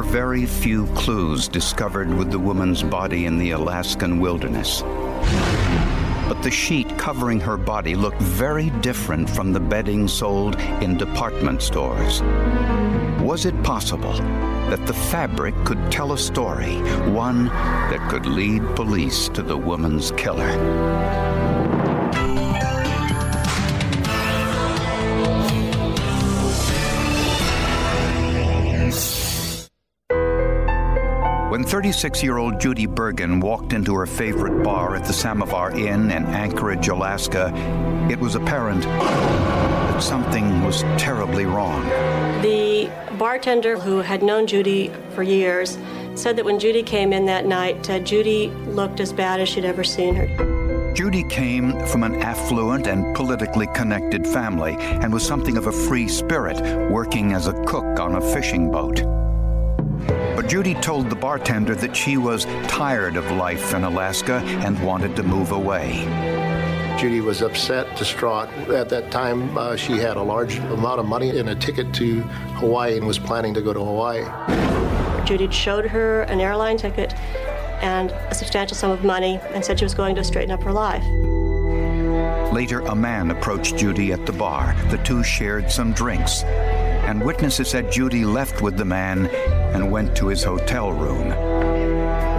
were very few clues discovered with the woman's body in the Alaskan wilderness. But the sheet covering her body looked very different from the bedding sold in department stores. Was it possible that the fabric could tell a story, one that could lead police to the woman's killer? 36 year old Judy Bergen walked into her favorite bar at the Samovar Inn in Anchorage, Alaska, it was apparent that something was terribly wrong. The bartender who had known Judy for years said that when Judy came in that night, uh, Judy looked as bad as she'd ever seen her. Judy came from an affluent and politically connected family and was something of a free spirit, working as a cook on a fishing boat. But Judy told the bartender that she was tired of life in Alaska and wanted to move away. Judy was upset, distraught. At that time, uh, she had a large amount of money and a ticket to Hawaii and was planning to go to Hawaii. Judy showed her an airline ticket and a substantial sum of money and said she was going to straighten up her life. Later, a man approached Judy at the bar. The two shared some drinks, and witnesses said Judy left with the man and went to his hotel room.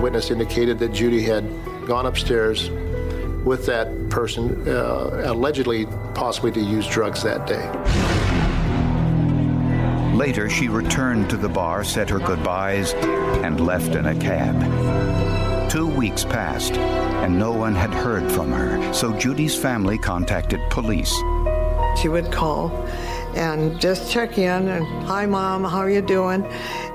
Witness indicated that Judy had gone upstairs with that person, uh, allegedly possibly to use drugs that day. Later, she returned to the bar, said her goodbyes, and left in a cab. Two weeks passed, and no one had heard from her, so Judy's family contacted police. She would call and just check in and, hi, mom, how are you doing?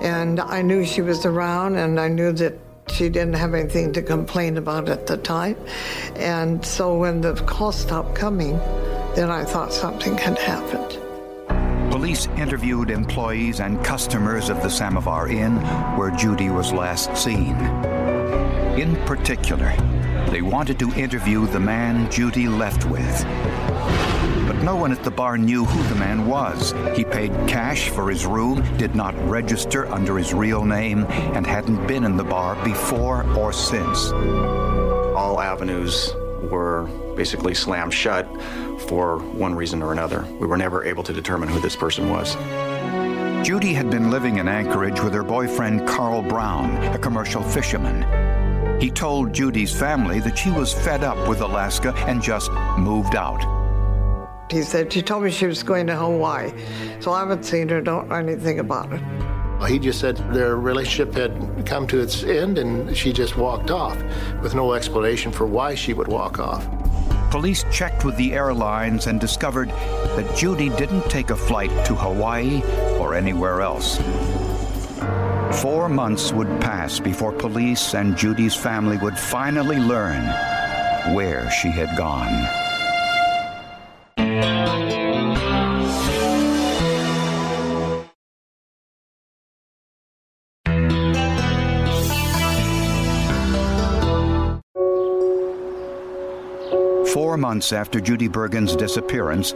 And I knew she was around, and I knew that she didn't have anything to complain about at the time. And so when the call stopped coming, then I thought something had happened. Police interviewed employees and customers of the Samovar Inn where Judy was last seen. In particular, they wanted to interview the man Judy left with. But no one at the bar knew who the man was. He paid cash for his room, did not register under his real name, and hadn't been in the bar before or since. All avenues were basically slammed shut for one reason or another. We were never able to determine who this person was. Judy had been living in Anchorage with her boyfriend Carl Brown, a commercial fisherman. He told Judy's family that she was fed up with Alaska and just moved out. He said, She told me she was going to Hawaii. So I haven't seen her, don't know anything about it. He just said their relationship had come to its end and she just walked off with no explanation for why she would walk off. Police checked with the airlines and discovered that Judy didn't take a flight to Hawaii or anywhere else. Four months would pass before police and Judy's family would finally learn where she had gone. Four months after Judy Bergen's disappearance,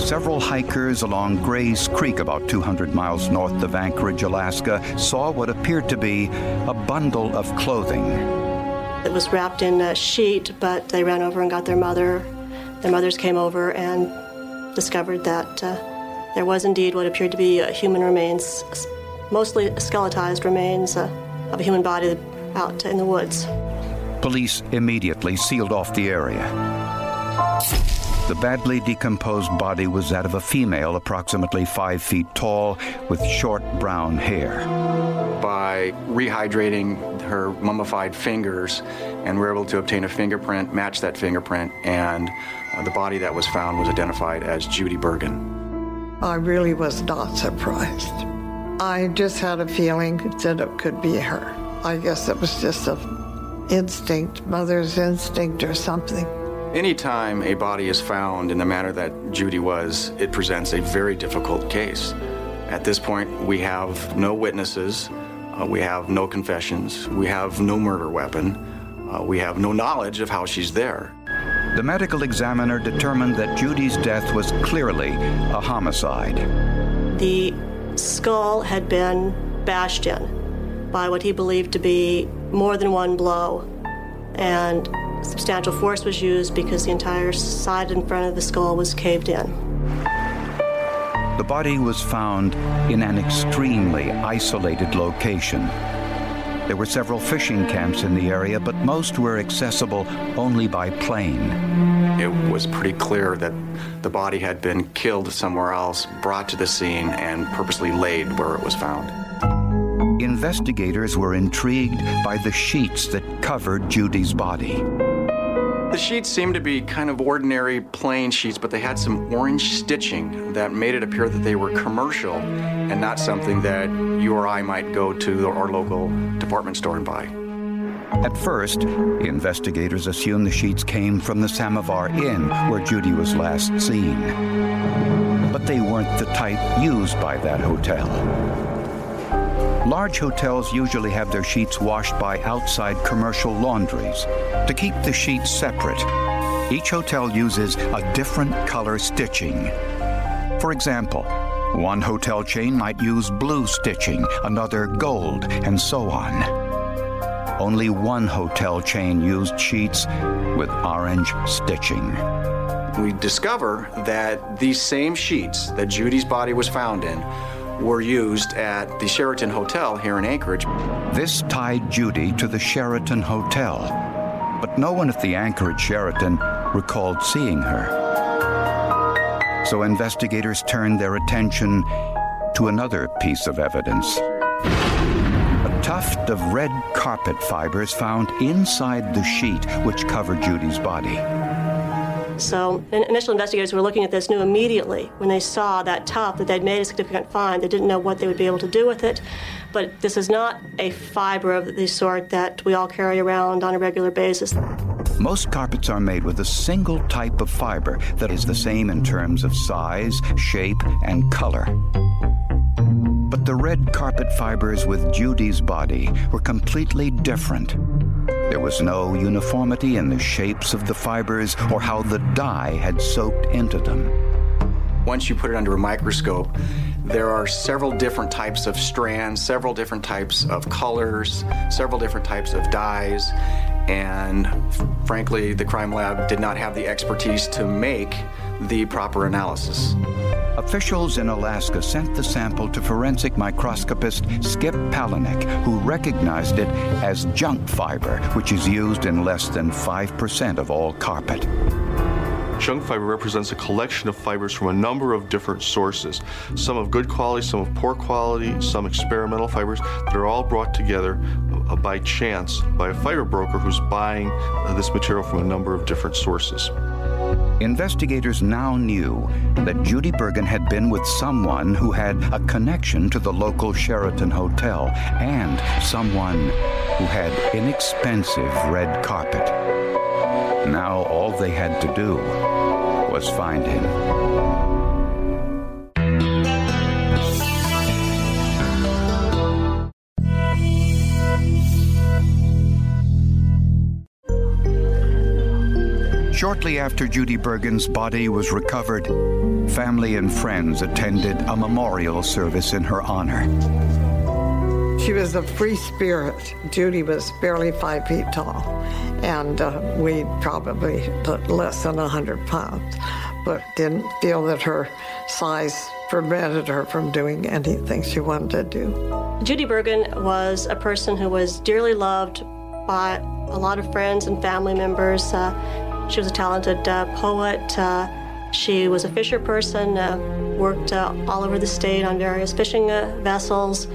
several hikers along Gray's Creek, about 200 miles north of Anchorage, Alaska, saw what appeared to be a bundle of clothing. It was wrapped in a sheet, but they ran over and got their mother. Their mothers came over and discovered that uh, there was indeed what appeared to be uh, human remains, mostly skeletized remains uh, of a human body out in the woods. Police immediately sealed off the area. The badly decomposed body was that of a female approximately five feet tall with short brown hair. By rehydrating her mummified fingers, and we're able to obtain a fingerprint, match that fingerprint, and uh, the body that was found was identified as Judy Bergen. I really was not surprised. I just had a feeling that it could be her. I guess it was just a instinct, mother's instinct or something. Anytime a body is found in the manner that Judy was, it presents a very difficult case. At this point, we have no witnesses, uh, we have no confessions, we have no murder weapon, uh, we have no knowledge of how she's there. The medical examiner determined that Judy's death was clearly a homicide. The skull had been bashed in by what he believed to be more than one blow. And substantial force was used because the entire side in front of the skull was caved in. The body was found in an extremely isolated location. There were several fishing camps in the area, but most were accessible only by plane. It was pretty clear that the body had been killed somewhere else, brought to the scene, and purposely laid where it was found. Investigators were intrigued by the sheets that covered Judy's body. The sheets seemed to be kind of ordinary plain sheets, but they had some orange stitching that made it appear that they were commercial and not something that you or I might go to our local department store and buy. At first, investigators assumed the sheets came from the Samovar Inn where Judy was last seen. But they weren't the type used by that hotel. Large hotels usually have their sheets washed by outside commercial laundries to keep the sheets separate. Each hotel uses a different color stitching. For example, one hotel chain might use blue stitching, another gold, and so on. Only one hotel chain used sheets with orange stitching. We discover that these same sheets that Judy's body was found in were used at the Sheraton Hotel here in Anchorage. This tied Judy to the Sheraton Hotel, but no one at the Anchorage Sheraton recalled seeing her. So investigators turned their attention to another piece of evidence. A tuft of red carpet fibers found inside the sheet which covered Judy's body. So initial investigators were looking at this knew immediately when they saw that tuft that they'd made a significant find. They didn't know what they would be able to do with it. But this is not a fiber of the sort that we all carry around on a regular basis. Most carpets are made with a single type of fiber that is the same in terms of size, shape, and color. But the red carpet fibers with Judy's body were completely different. There was no uniformity in the shapes of the fibers or how the dye had soaked into them. Once you put it under a microscope, there are several different types of strands, several different types of colors, several different types of dyes, and frankly, the crime lab did not have the expertise to make the proper analysis. Officials in Alaska sent the sample to forensic microscopist Skip Palenik, who recognized it as junk fiber, which is used in less than 5% of all carpet. Junk fiber represents a collection of fibers from a number of different sources, some of good quality, some of poor quality, some experimental fibers that are all brought together uh, by chance by a fiber broker who's buying uh, this material from a number of different sources. Investigators now knew that Judy Bergen had been with someone who had a connection to the local Sheraton Hotel and someone who had inexpensive red carpet. Now all they had to do was find him. Shortly after Judy Bergen's body was recovered, family and friends attended a memorial service in her honor. She was a free spirit. Judy was barely five feet tall, and uh, weighed probably less than 100 pounds, but didn't feel that her size prevented her from doing anything she wanted to do. Judy Bergen was a person who was dearly loved by a lot of friends and family members. Uh, she was a talented uh, poet. Uh, she was a fisher person, uh, worked uh, all over the state on various fishing uh, vessels.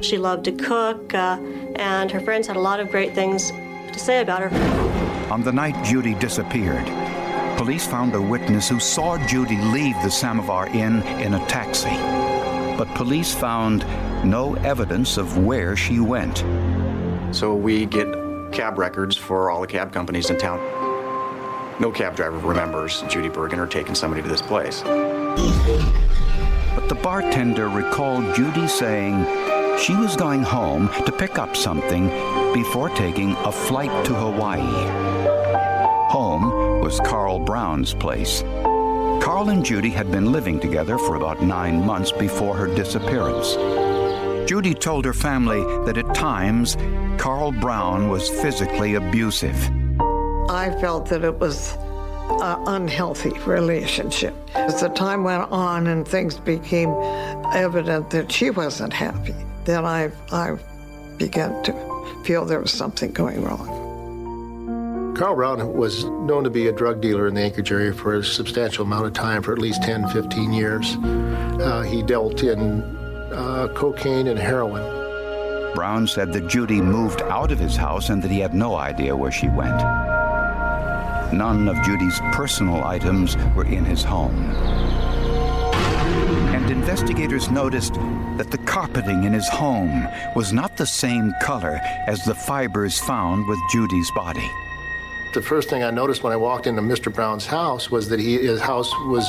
She loved to cook, uh, and her friends had a lot of great things to say about her. On the night Judy disappeared, police found a witness who saw Judy leave the Samovar Inn in a taxi. But police found no evidence of where she went. So we get cab records for all the cab companies in town. No cab driver remembers Judy Bergen or taking somebody to this place. But the bartender recalled Judy saying she was going home to pick up something before taking a flight to Hawaii. Home was Carl Brown's place. Carl and Judy had been living together for about nine months before her disappearance. Judy told her family that at times Carl Brown was physically abusive. I felt that it was an unhealthy relationship. As the time went on and things became evident that she wasn't happy, then I, I began to feel there was something going wrong. Carl Brown was known to be a drug dealer in the Anchorage area for a substantial amount of time, for at least 10, 15 years. Uh, he dealt in uh, cocaine and heroin. Brown said that Judy moved out of his house and that he had no idea where she went. None of Judy's personal items were in his home. And investigators noticed that the carpeting in his home was not the same color as the fibers found with Judy's body. The first thing I noticed when I walked into Mr. Brown's house was that he, his house was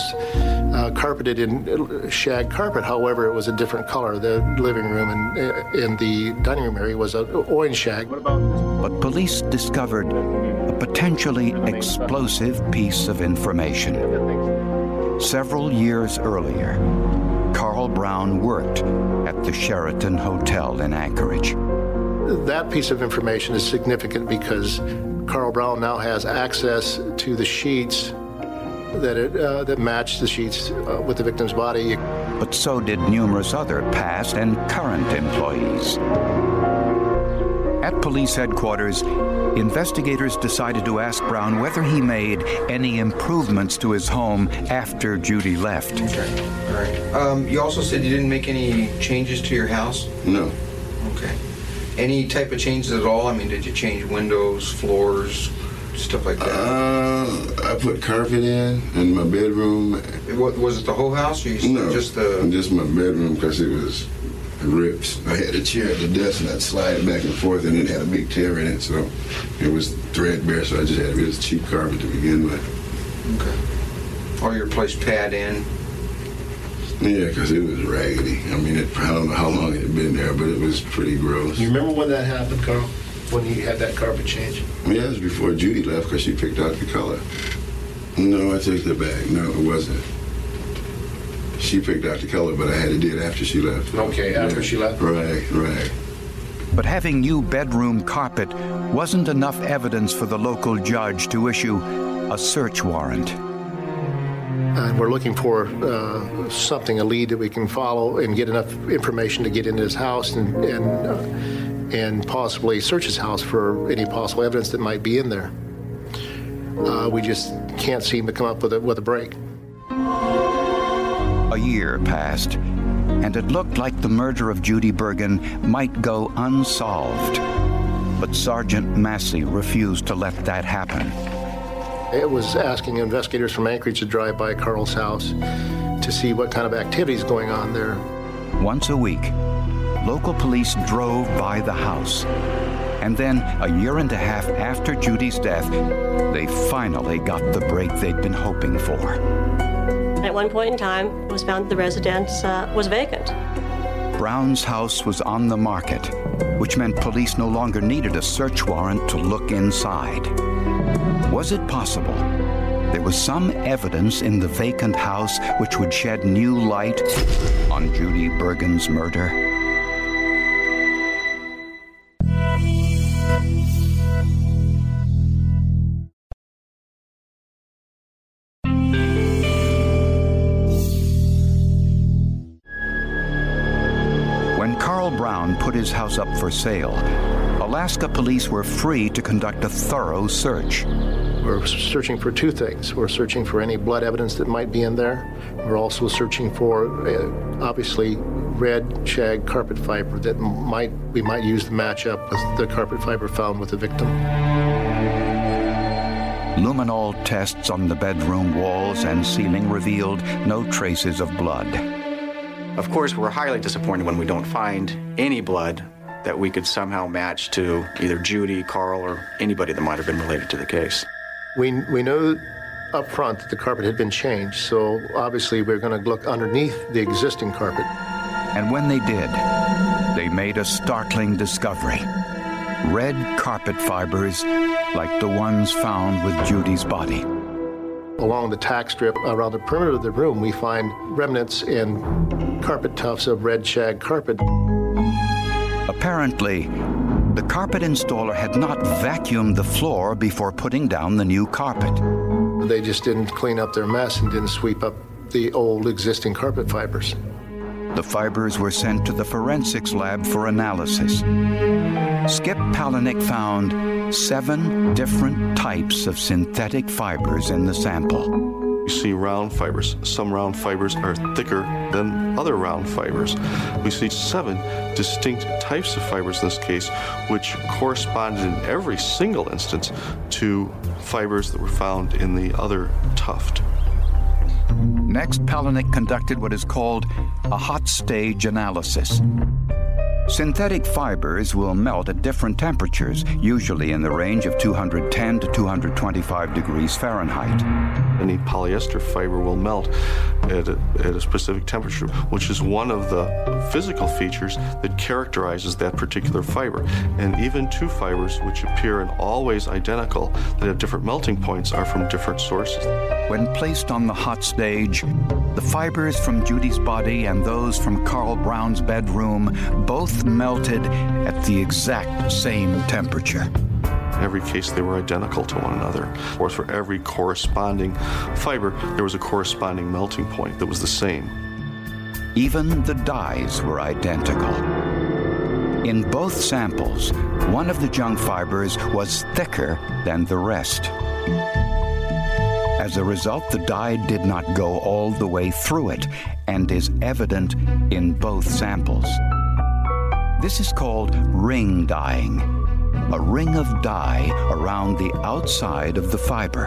uh, carpeted in shag carpet. However, it was a different color. The living room and uh, in the dining room area was an orange shag. What about this? But police discovered potentially explosive piece of information. Several years earlier, Carl Brown worked at the Sheraton Hotel in Anchorage. That piece of information is significant because Carl Brown now has access to the sheets that it, uh, that match the sheets uh, with the victim's body. But so did numerous other past and current employees. At police headquarters, investigators decided to ask Brown whether he made any improvements to his home after Judy left. Okay, all right. Um, you also said you didn't make any changes to your house? No. Okay. Any type of changes at all? I mean, did you change windows, floors, stuff like that? Uh, I put carpet in in my bedroom. What, was it the whole house, or you No, just the? just my bedroom because it was rips. I had a chair at the desk and I'd slide it back and forth, and it had a big tear in it, so it was threadbare. So I just had a real cheap carpet to begin with. Okay. Or your place pad in? Yeah, because it was raggedy. I mean, it, I don't know how long it had been there, but it was pretty gross. You remember when that happened, Carl? When you had that carpet change? Yeah, it was before Judy left because she picked out the color. No, I take that back. No, it wasn't. She picked out the color, but I had to do it after she left. Okay, after she left. Right, right. But having new bedroom carpet wasn't enough evidence for the local judge to issue a search warrant. And we're looking for uh, something, a lead that we can follow and get enough information to get into his house and and, uh, and possibly search his house for any possible evidence that might be in there. Uh, we just can't seem to come up with a, with a break. A year passed, and it looked like the murder of Judy Bergen might go unsolved. But Sergeant Massey refused to let that happen. It was asking investigators from Anchorage to drive by Carl's house to see what kind of activities going on there. Once a week, local police drove by the house. And then, a year and a half after Judy's death, they finally got the break they'd been hoping for. At one point in time, it was found the residence uh, was vacant. Brown's house was on the market, which meant police no longer needed a search warrant to look inside. Was it possible there was some evidence in the vacant house which would shed new light on Judy Bergen's murder? Brown put his house up for sale, Alaska police were free to conduct a thorough search. We're searching for two things. We're searching for any blood evidence that might be in there. We're also searching for, uh, obviously, red shag carpet fiber that might we might use to match up with the carpet fiber found with the victim. Luminol tests on the bedroom walls and ceiling revealed no traces of blood. Of course, we're highly disappointed when we don't find any blood that we could somehow match to either Judy, Carl, or anybody that might have been related to the case. We, we know up front that the carpet had been changed, so obviously we're going to look underneath the existing carpet. And when they did, they made a startling discovery red carpet fibers like the ones found with Judy's body. Along the tack strip around the perimeter of the room, we find remnants and carpet tufts of red shag carpet. Apparently, the carpet installer had not vacuumed the floor before putting down the new carpet. They just didn't clean up their mess and didn't sweep up the old existing carpet fibers. The fibers were sent to the forensics lab for analysis. Skip Palenik found seven different types of synthetic fibers in the sample. You see round fibers. Some round fibers are thicker than other round fibers. We see seven distinct types of fibers in this case, which corresponded in every single instance to fibers that were found in the other tuft. Next, Palenik conducted what is called a hot stage analysis. Synthetic fibers will melt at different temperatures, usually in the range of 210 to 225 degrees Fahrenheit. Any polyester fiber will melt at a, at a specific temperature, which is one of the physical features that characterizes that particular fiber. And even two fibers, which appear in all ways identical, that have different melting points, are from different sources. When placed on the hot stage, the fibers from Judy's body and those from Carl Brown's bedroom both melted at the exact same temperature. In every case, they were identical to one another. Of course, for every corresponding fiber, there was a corresponding melting point that was the same. Even the dyes were identical. In both samples, one of the junk fibers was thicker than the rest. As a result, the dye did not go all the way through it and is evident in both samples. This is called ring dyeing, a ring of dye around the outside of the fiber.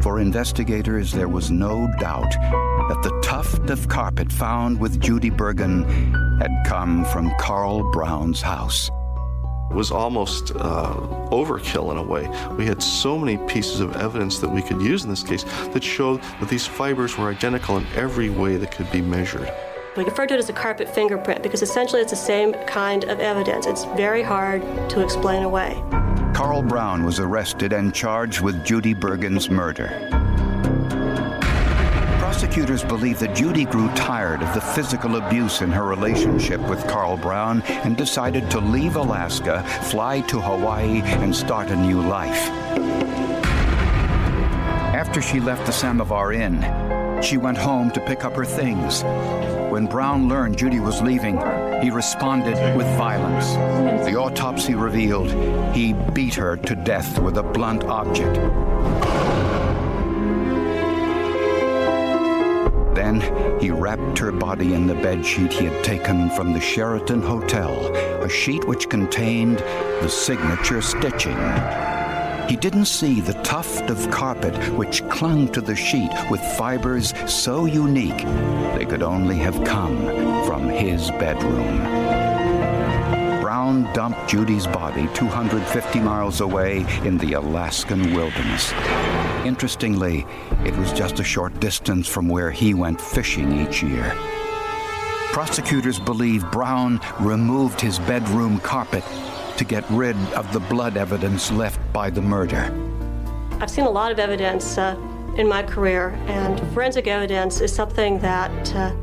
For investigators, there was no doubt that the tuft of carpet found with Judy Bergen had come from Carl Brown's house. It was almost uh, overkill in a way. We had so many pieces of evidence that we could use in this case that showed that these fibers were identical in every way that could be measured. We refer to it as a carpet fingerprint because essentially it's the same kind of evidence. It's very hard to explain away. Carl Brown was arrested and charged with Judy Bergen's murder. Prosecutors believe that Judy grew tired of the physical abuse in her relationship with Carl Brown and decided to leave Alaska, fly to Hawaii, and start a new life. After she left the Samovar Inn, she went home to pick up her things. When Brown learned Judy was leaving, he responded with violence. The autopsy revealed he beat her to death with a blunt object. Then he wrapped her body in the bed sheet he had taken from the Sheraton Hotel, a sheet which contained the signature stitching. He didn't see the tuft of carpet which clung to the sheet with fibers so unique they could only have come from his bedroom. Brown dumped Judy's body 250 miles away in the Alaskan wilderness. Interestingly, it was just a short distance from where he went fishing each year. Prosecutors believe Brown removed his bedroom carpet to get rid of the blood evidence left by the murder. I've seen a lot of evidence uh, in my career, and forensic evidence is something that uh,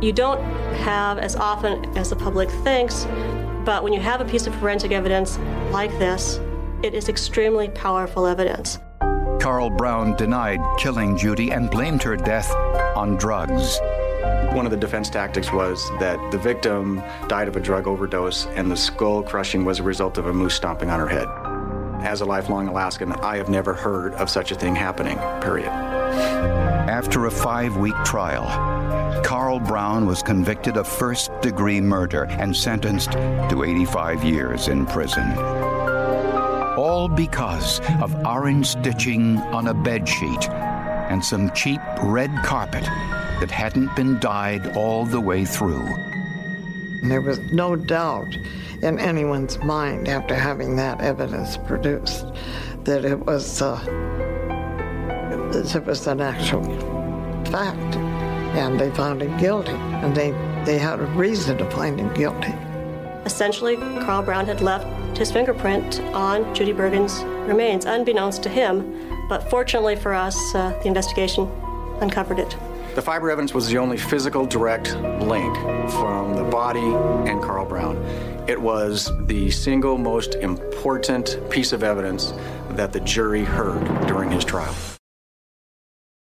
you don't have as often as the public thinks, but when you have a piece of forensic evidence like this, it is extremely powerful evidence. Carl Brown denied killing Judy and blamed her death on drugs. One of the defense tactics was that the victim died of a drug overdose and the skull crushing was a result of a moose stomping on her head. As a lifelong Alaskan, I have never heard of such a thing happening, period. After a five week trial, Carl Brown was convicted of first degree murder and sentenced to 85 years in prison. All because of orange stitching on a bed sheet and some cheap red carpet that hadn't been dyed all the way through. There was no doubt in anyone's mind after having that evidence produced that it was uh, it was an actual fact, and they found him guilty, and they they had a reason to find him guilty. Essentially, Carl Brown had left his fingerprint on Judy Bergen's remains, unbeknownst to him, but fortunately for us, uh, the investigation uncovered it. The fiber evidence was the only physical direct link from the body and Carl Brown. It was the single most important piece of evidence that the jury heard during his trial.